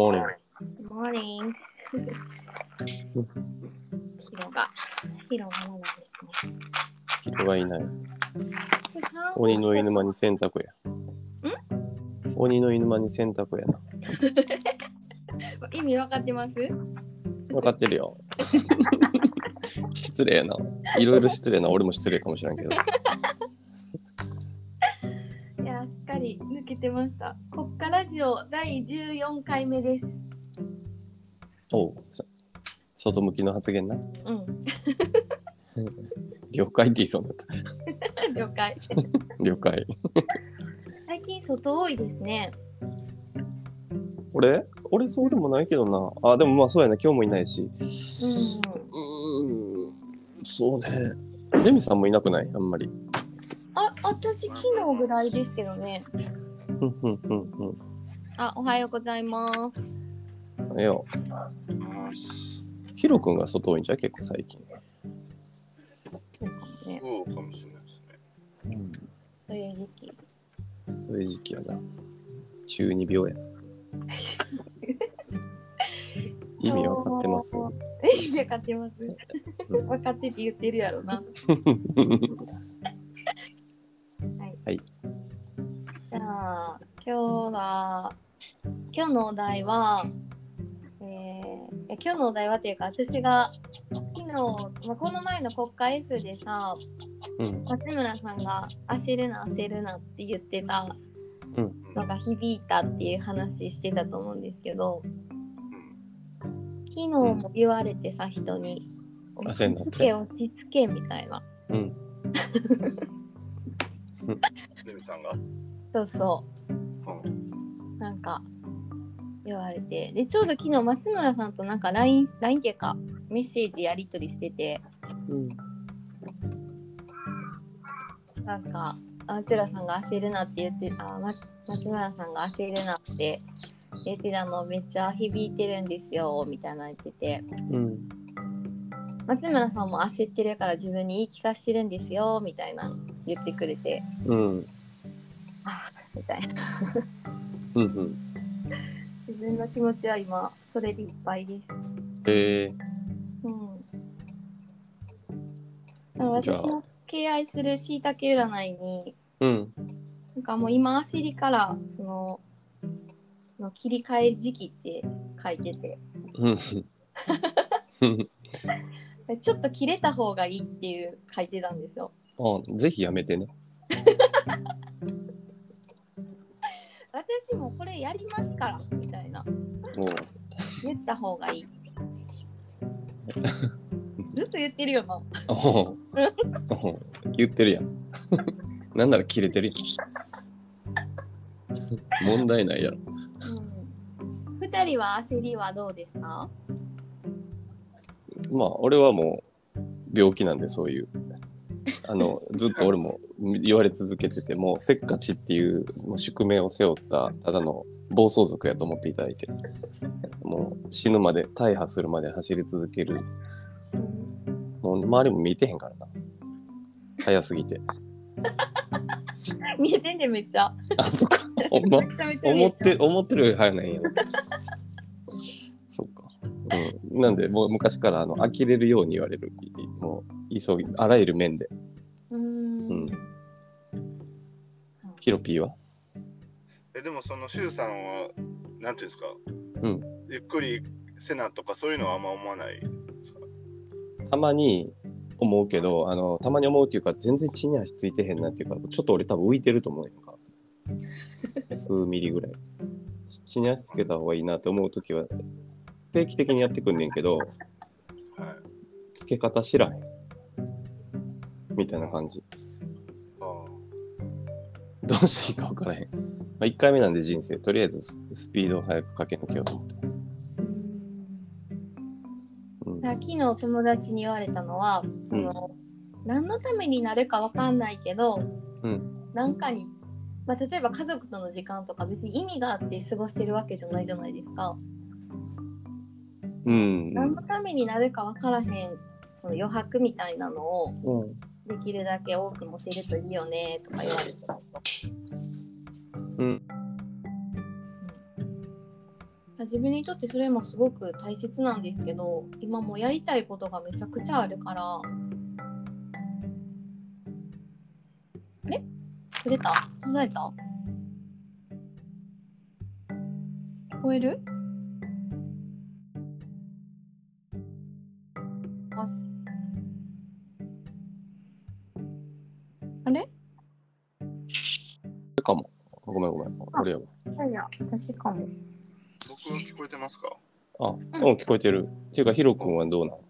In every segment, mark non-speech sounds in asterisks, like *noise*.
morning. Good morning. ヒロが、ヒロがまだですね。人がいない。鬼の犬間に洗濯や。鬼の犬間に洗濯やな。*laughs* 意味わかってます？分かってるよ。*laughs* 失礼やな。いろいろ失礼な。俺も失礼かもしれんけど。第14回目です。おう。さ外向きの発言な。うん、*laughs* 了解って言いそうになった。*laughs* 了解。*laughs* 了解。最近外多いですね。俺？俺そうでもないけどな。あ、でもまあそうやな。今日もいないし。ううーん。そうね。レミさんもいなくない？あんまり。あ、私昨日ぐらいですけどね。ふんふんふんふあ、おはようございます。ん。えよ。ヒロ君が外多いんじゃ結構最近。そうかもね。そうかもしれないですね。そういう時期。そういう時期やな。中二病や。*laughs* 意味わかってます？意味わかってます。分かってって言ってるやろな。*laughs* 今日のお題は、えーえ今日のお題はっていうか、私が昨日、まあ、この前の国会 F でさ、うん。松村さんが焦るな焦るなって言ってたうんのが響いたっていう話してたと思うんですけど、昨日も言われてさ、人に、落ち着け落ち着けみたいな。うん。*laughs* さんが？そうそうんう。なんか言われて。で、ちょうど昨日松村さんとなんか LINE、LINE っていうかメッセージやり取りしてて、うん。なんか、松村さんが焦るなって言って、あ、ま、松村さんが焦るなって言ってたのめっちゃ響いてるんですよ、みたいなの言ってて、うん。松村さんも焦ってるから自分に言い聞かしてるんですよ、みたいな言ってくれて、うん。あみたいな。うん。うん。自分の気持ちは今、それでいっぱいです。えうん。私の敬愛するしいたけ占いに、ー。うん。なんかもう今焦りから、その、の切り替え時期って書いてて、うん。*laughs* ちょっと切れた方がいいっていう書いてたんですよ。あ、ぜひやめてね。*laughs* 私もこれやりますから。言った方がいい。*laughs* ずっと言ってるよな。おう言ってるやん。*laughs* なんなら切れてるやん。*laughs* 問題ないやろ。うん。二人は焦りはどうですか？まあ、俺はもう病気なんで、そういう。あの、ずっと俺も言われ続けてて、もうせっかちっていう宿命を背負った、ただの暴走族やと思っていただいて、もう死ぬまで、大破するまで走り続ける。もう周りも見てへんからな。早すぎて。*laughs* 見えてんねめっちゃ。あ、そっか。ほんま？思って、思ってるより早ないんや。そっか。うん。なんで、もう昔から、あの、呆れるように言われる。いもう、急ぎ、あらゆる面で。うーんうん。ヒロピーは？え、でもそのシュウさんは、なんていうんですか？うん。ゆっくりせなとかそういうのはあんま思わない。たまに思うけど、あの、たまに思うっていうか、全然地に足ついてへんなっていうか、ちょっと俺多分浮いてると思うよ。数ミリぐらい。地に足つけた方がいいなって思うときは、定期的にやってくんねんけど、はい。つけ方知らへん。みたいな感じ。あどうしていいか分からへん。まあ、1回目なんで人生、とりあえずススピードを速く駆け抜けようと思ってます。うん、昨日友達に言われたのは、うんあの何のためになるかわかんないけど、うんなんかに、まあ、例えば家族との時間とか別に意味があって過ごしてるわけじゃないじゃないですか。うん。何のためになるかわからへんその余白みたいなのをうん。できるだけ多く持てるといいよねとか言われて自分にとってそれもすごく大切なんですけど今もうやりたいことがめちゃくちゃあるから。あれ？取れた？取れた？聞こえる？あれ？かも。ごめんごめん。俺やわ。いやいや私かも僕聞こえてますか？あ、うん、聞こえてる。っていうか、ヒロ君はどうなの？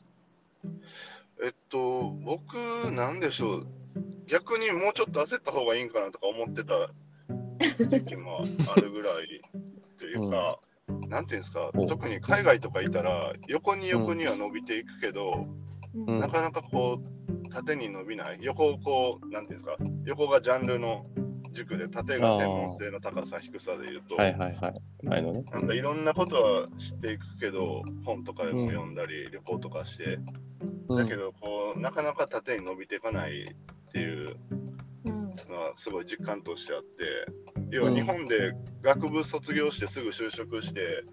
えっと、僕、なんでしょう。逆にもうちょっと焦った方がいいんかなとか思ってた時期もあるぐらいというか、なんていうんですか、お。特に海外とかいたら、横に横には伸びていくけど、うん。なかなかこう、縦に伸びない。横をこう、なんていうんですか、横がジャンルの軸で、縦が専門性の高さ、低さでいうと、はいはいはい。前のね。なんかいろんなことは知っていくけど、本とかでも読んだり、旅行とかして、うんだけどこう、なかなか縦に伸びていかないっていううんのはすごい実感としてあって、要は日本で学部卒業してすぐ就職して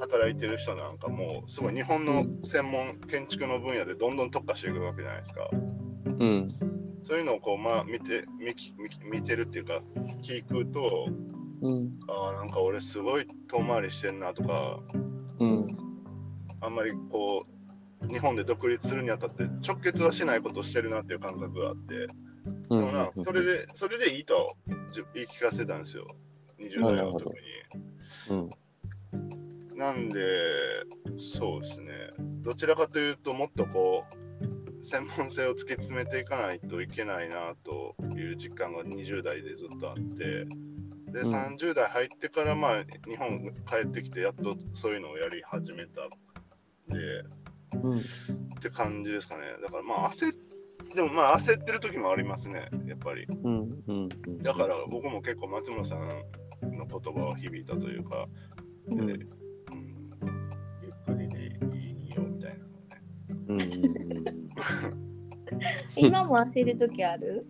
働いてる人なんかも、すごい日本の専門建築の分野でどんどん特化していくわけじゃないですか。うん。そういうのをこう、まあ、見て見き見見てるっていうか、聞くと、うん。ああ、なんか俺すごい遠回りしてんなとか、うん。あんまりこう、日本で独立するにあたって直結はしないことをしてるなっていう感覚があって、うん。でもなそれで、それでいいとじ言い聞かせてたんですよ。20代の時に。うん。なんで、そうですね。どちらかというと、もっとこう、専門性を突き詰めていかないといけないなという実感が20代でずっとあって、で、うん30代入ってから、まあ、日本帰ってきて、やっとそういうのをやり始めたんで、うん。って感じですかね。だからまあ焦っでもまあ焦ってる時もありますね、やっぱり。うん。うん。だから僕も結構松村さんの言葉を響いたというか、うん。でうん、ゆっくりでいいよみたいなのね。うん。今も焦る時ある？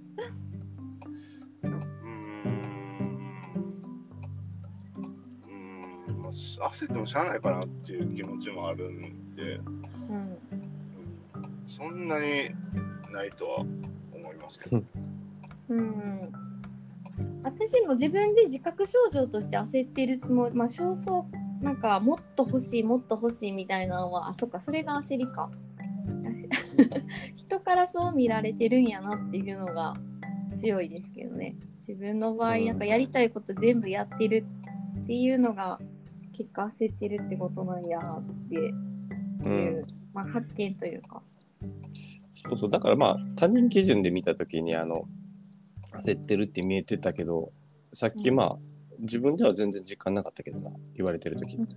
焦ってもしゃあないかなっていう気持ちもあるんで、うん。そんなにないとは思いますけど。うん。私も自分で自覚症状として焦ってるつもりまあ焦燥なんかもっと欲しいもっと欲しいみたいなのはあそっかそれが焦りか *laughs* 人からそう見られてるんやなっていうのが強いですけどね自分の場合うんなんかやりたいこと全部やってるっていうのが結果焦ってるってことなんやなっていう、うん。まあ、発見というかそうそう。だからまあ、他人基準で見たときに、あの、焦ってるって見えてたけど、さっきまあ、自分では全然実感なかったけどな、言われてるときうん。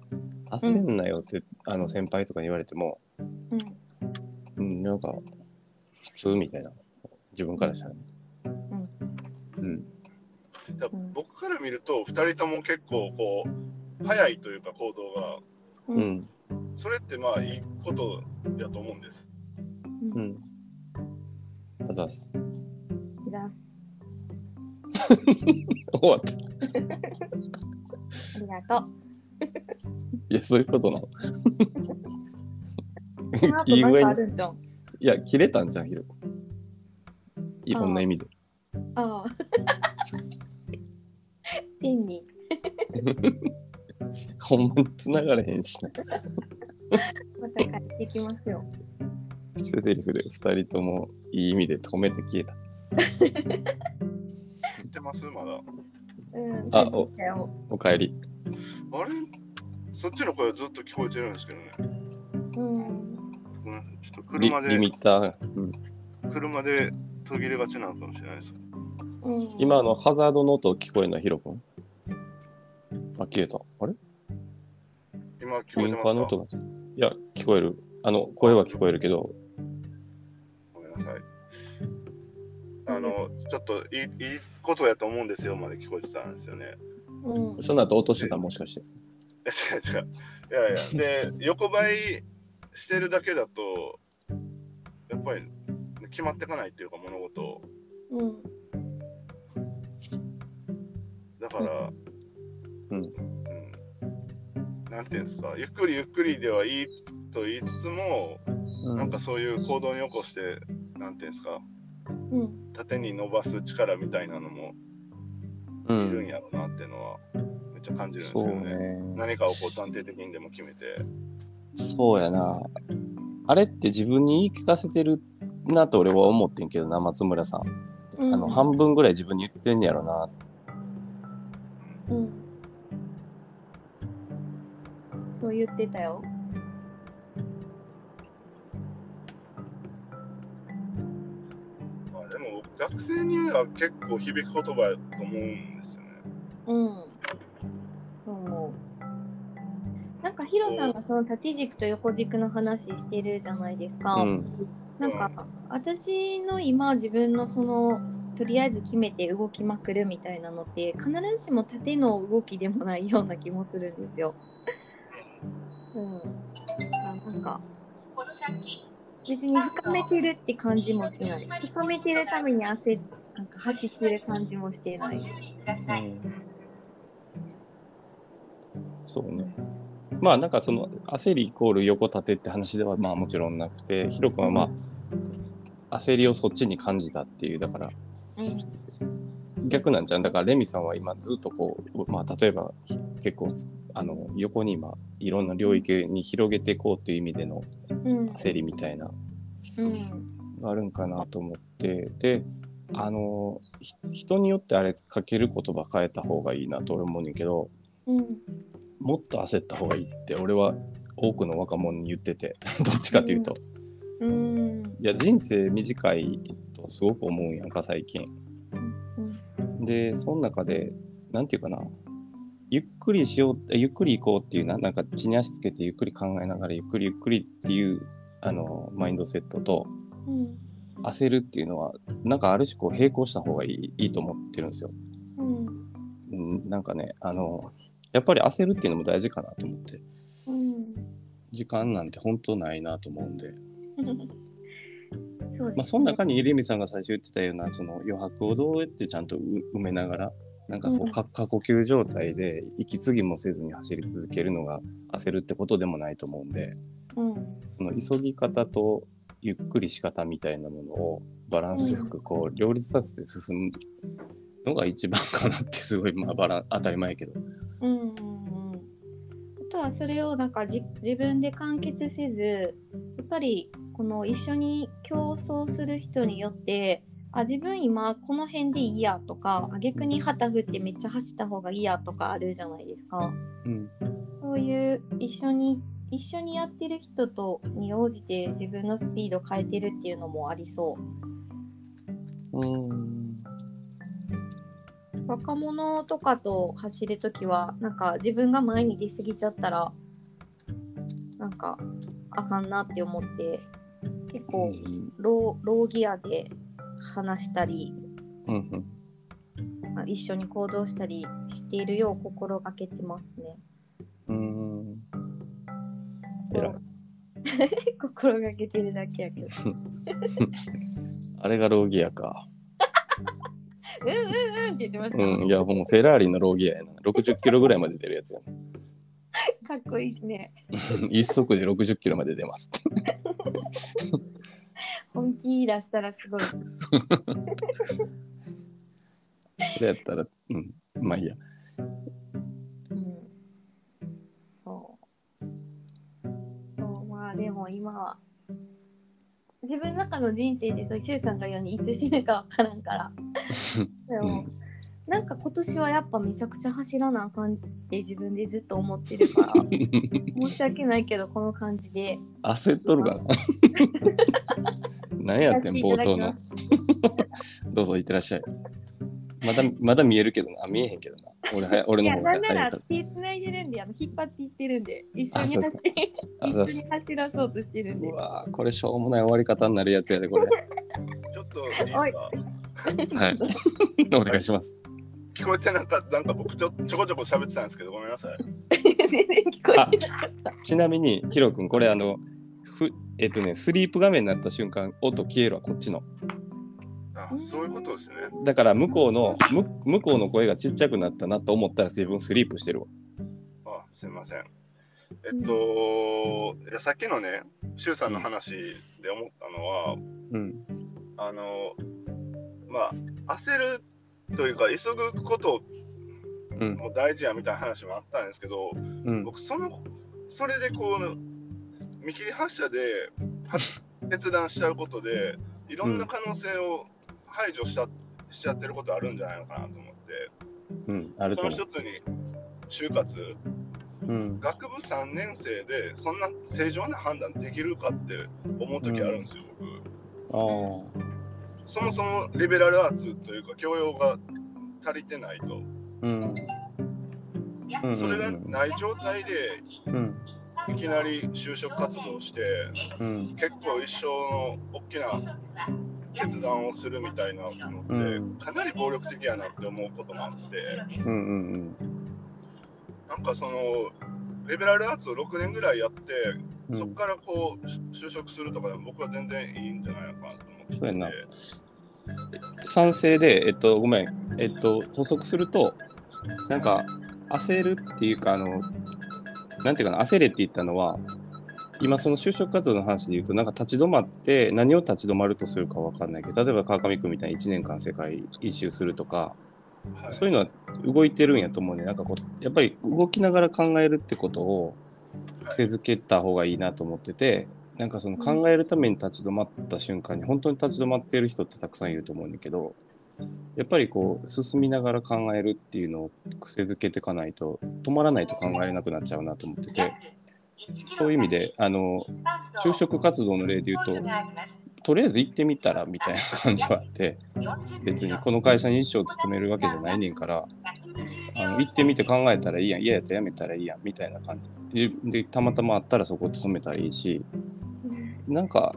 焦んなよって、あの、先輩とかに言われても、うんうん、なんか、普通みたいな。自分からしたらね。うん。だから僕から見ると、2人とも結構こう、早いというか行動が、ううんん。それってまあいいことやと思うんです。うん。あざっす。ざっす *laughs* 終わった。いありがとう *laughs* や、そういうことなの。いい具合に。なんかあるんじゃんいや、切れたんじゃん、ヒロ。いろんな意味で。ああ。*laughs* 天に。*laughs* ほんまに繋がれへんしな。また帰ってきますよ。捨て台詞で二人ともいい意味で止めて消えた。言ってますまだ。うん。あ帰ってきたよおかえり。あれ？そっちの声はずっと聞こえてるんですけどね。うん。うん、ちょっとリ車でリミッター。うん、車で途切れがちなのかもしれないです。うん、今、あの、ハザードの音聞こえるのはヒロ君？あ、消えた。あれ？今聞こえてますか？音が。いや、聞こえる。あの、声は聞こえるけど、ごめんなさい。あの、ちょっといいいいことやと思うんですよまで聞こえてたんですよね。うん。その後落としてたもしかして。違う違う。いやいや、で、横ばいしてるだけだと、やっぱり決まっていかないっていうか、物事を。うん。だから、うんうんなんていうんですか、ゆっくりゆっくりではいいと言いつつも、うんなんかそういう行動に起こして、なんていうんですか、うん縦に伸ばす力みたいなのもういるんん、やろうなっていうのは、めっちゃ感じるんですそうけどね。ね。何かをこう断定的にでも決めて。そうやな。あれって自分に言い聞かせてるなと俺は思ってんけどな、松村さん。うんあの半分ぐらい自分に言ってんねやろな。うんそう言ってたよまあ、でも学生には結構響く言葉やと思うんですよね。うんなんかヒロさんがその縦軸と横軸の話してるじゃないですか、うん。なんか私の今自分のそのとりあえず決めて動きまくるみたいなのって必ずしも縦の動きでもないような気もするんですよ。うん、あなんか別に深めてるって感じもしない深めてるために焦なんか走ってる感じもしてない。うんそうね。まあなんかその焦りイコール横縦って話ではまあもちろんなくて、ヒロ君はまあ焦りをそっちに感じたっていう、だからうん。逆なんじゃん。だからレミさんは今ずっとこう、まあ例えば結構あの横に今いろんな領域に広げていこうという意味でのうん。焦りみたいなうん。があるんかなと思って、で、あの、ひ人によってあれかける言葉変えた方がいいなと俺思うねんけど、うんもっと焦った方がいいって俺は多くの若者に言ってて *laughs* どっちかというと、うん。いや人生短いとすごく思うんやんか最近。うん。でその中でなんていうかな。ゆっくりしようゆっくり行こうっていうななんか地に足つけてゆっくり考えながらゆっくりゆっくりっていうあのマインドセットとうん。焦るっていうのはなんかある種こう並行した方がいいいいと思ってるんですよ、うん。うん、なんかねあのやっぱり焦るっていうのも大事かなと思って。うん。時間なんて本当ないなと思うんで。*laughs* そね。まあ、その中にレミさんが最初言ってたようなその余白をどうやってちゃんとう埋めながらなんかこうんうか過呼吸状態で息継ぎもせずに走り続けるのが焦るってことでもないと思うんで。うん。その急ぎ方とゆっくりし方みたいなものをバランスよくこう両立させて進むのが一番かなってすごいまあバラン当たり前やけど。それをなんかじ自分で完結せずやっぱりこの一緒に競争する人によってあ自分今この辺でいいやとかあ逆に旗振ってめっちゃ走った方がいいやとかあるじゃないですか。うん。そういう一緒に一緒にやってる人とに応じて自分のスピード変えてるっていうのもありそう。うん若者とかと走るときはなんか自分が前に出過ぎちゃったらなんかあかんなって思って結構ローローギアで話したり、うんうんまあ、一緒に行動したりしているよう心がけてますね。うん偉い *laughs* 心がけてるだけやけど。*laughs* あれがローギアか。うんうんうんって言ってました。うん、いやもうフェラーリのローギアやな。60キロぐらいまで出るやつやな。*laughs* かっこいいですね。*laughs* 一速で60キロまで出ますって。本気出したらすごい。*laughs* それやったら、うん、まあいいや。うん、そう。そうまあでも今は自分の中の人生でそうシュウさんが言うようにいつ死ぬかわからんから。*laughs* でも、うんなんか今年はやっぱめちゃくちゃ走らなあかんって自分でずっと思ってるから *laughs* 申し訳ないけどこの感じで焦っとるかな。*laughs* 何やってん、冒頭の。どうぞ、いってらっしゃい。まだ、まだ見えるけどな。あ見えへんけどな。俺はや、俺いやの方がなんなら。手つないでるんであの引っ張っていってるんで一緒にあそうです走一緒に。走らそうとしてるんでうわーこれしょうもない終わり方になるやつやで、これ。ちょっとはい。お願いします。聞こえてなんか、なんか僕ちょちょこちょこ喋ってたんですけど、ごめんなさい。全然聞こえてなかったちなみに、ヒロ君、これあの、ふえっとね、スリープ画面になった瞬間、音消えるわ、こっちの。あそういうことですね。だから向こうのむ向こうの声がちっちゃくなったなと思ったら自分スリープしてるわ。あすいません。えっと、いやさっきのね、周さんの話で思ったのは、うん。あの、まあ、焦るというか、急ぐことうん。も大事やみたいな話もあったんですけど、うん。僕、その、それでこう、見切り発車では *laughs* 決断しちゃうことで、いろんな可能性を排除しちゃしちゃってることあるんじゃないのかなと思って、うん。あるそと思う。の一つに、就活、うん。学部3年生でそんな正常な判断できるかって思う時あるんですよ、僕。ああ。そもそもリベラルアーツというか教養が足りてないと、うん。うんそれがない状態でうん。いきなり就職活動して、うん。結構一生の大きな決断をするみたいなのって、うんかなり暴力的やなって思うこともあって、うん。うん。なんかその、リベラルアーツを6年ぐらいやって、うん。そこからこう就職するとかでも僕は全然いいんじゃないのかなと思ってて。賛成で、えっと、ごめん、えっと、補足すると、なんか、焦るっていうか、あの、なんていうかな、焦れって言ったのは、今、その就職活動の話で言うと、なんか立ち止まって、何を立ち止まるとするかわかんないけど、例えば川上君みたいに1年間世界一周するとか、はい。そういうのは動いてるんやと思うね。なんかこう、やっぱり動きながら考えるってことを癖づけた方がいいなと思ってて、なんかその考えるために立ち止まった瞬間に、本当に立ち止まってる人ってたくさんいると思うんだけど、やっぱりこう、進みながら考えるっていうのを癖づけていかないと、止まらないと考えれなくなっちゃうなと思ってて、そういう意味で、あの、就職活動の例で言うと、とりあえず行ってみたらみたいな感じはあって、別にこの会社に一生勤めるわけじゃないねんから、あの行ってみて考えたらいいやん、嫌やったらやめたらいいやんみたいな感じで、たまたまあったらそこ勤めたらいいし、なんか、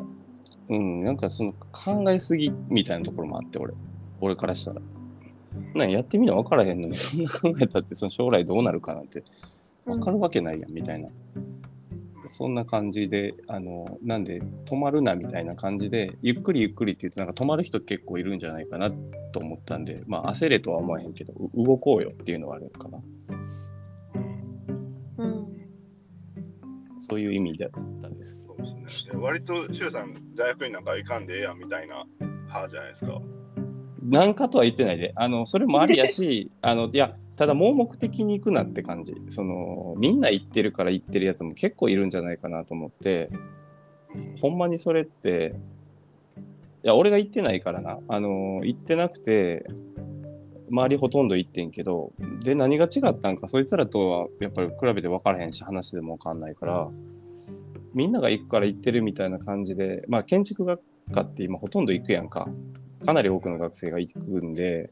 うん、なんかその考えすぎみたいなところもあって、俺、俺からしたら。なやってみな分からへんのに、そんな考えたってその将来どうなるかなんて分かるわけないやんみたいな。そんな感じで、あの、なんで止まるなみたいな感じで、ゆっくりゆっくりって言うと、なんか止まる人結構いるんじゃないかなと思ったんで、まあ焦れとは思わへんけど、う動こうよっていうのはあるかな。うんそういう意味だったですそ。うですね。で割と、周さん、大学院なんか行かんでええやんみたいな派じゃないですか。なんかとは言ってないで、あの、それもありやし、あの、いや、ただ盲目的に行くなって感じ。その、みんな行ってるから行ってるやつも結構いるんじゃないかなと思って、ほんまにそれって、いや、俺が行ってないからな。あの、行ってなくて、周りほとんど行ってんけど、で、何が違ったんか、そいつらとはやっぱり比べて分からへんし、話でも分かんないから、みんなが行くから行ってるみたいな感じで、まあ、建築学科って今ほとんど行くやんか。かなり多くの学生が行くんで、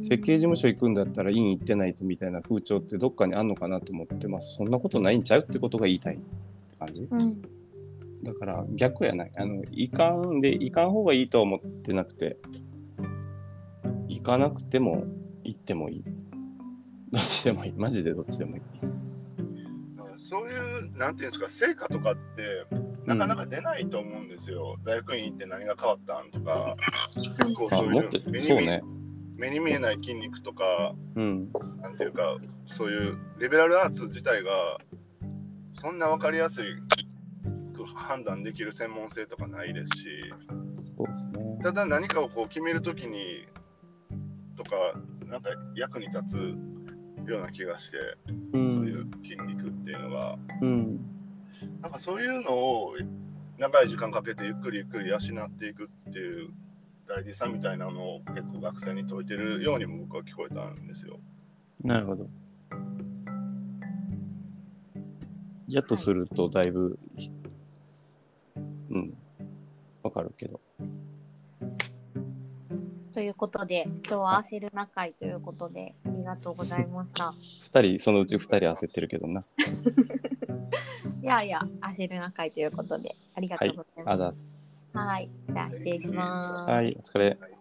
設計事務所行くんだったら院行ってないとみたいな風潮ってどっかにあんのかなと思って、まあ、そんなことないんちゃうってことが言いたいって感じ。うんだから逆やない。あの、いかんで、いかん方がいいとは思ってなくて、行かなくても行ってもいい。どっちでもいい。マジでどっちでもいい。そういう、なんていうんですか、成果とかって、なかなか出ないと思うんですよ。大学院行って何が変わったんとか、結構あ、そういう目、にね。目に見えない筋肉とか、うん。なんていうか、そういうリベラルアーツ自体が、そんな分かりやすい判断できる専門性とかないですし、そうですね。ただ何かをこう決めるときに、とか、なんか役に立つような気がして、う。そういうん筋肉っていうのが、うん。なんかそういうのを長い時間かけてゆっくりゆっくり養っていくっていう大事さみたいなのを結構学生に説いてるようにも僕は聞こえたんですよ。なるほど。やっとするとだいぶ、ひうん。わかるけど。ということで、今日は焦るな会ということで、ありがとうございました。二人、そのうち二人焦ってるけどな。いやいや、焦るな会ということで、ありがとうございあます。ざっす。はい、じゃあ失礼します。はい、お疲れ。はい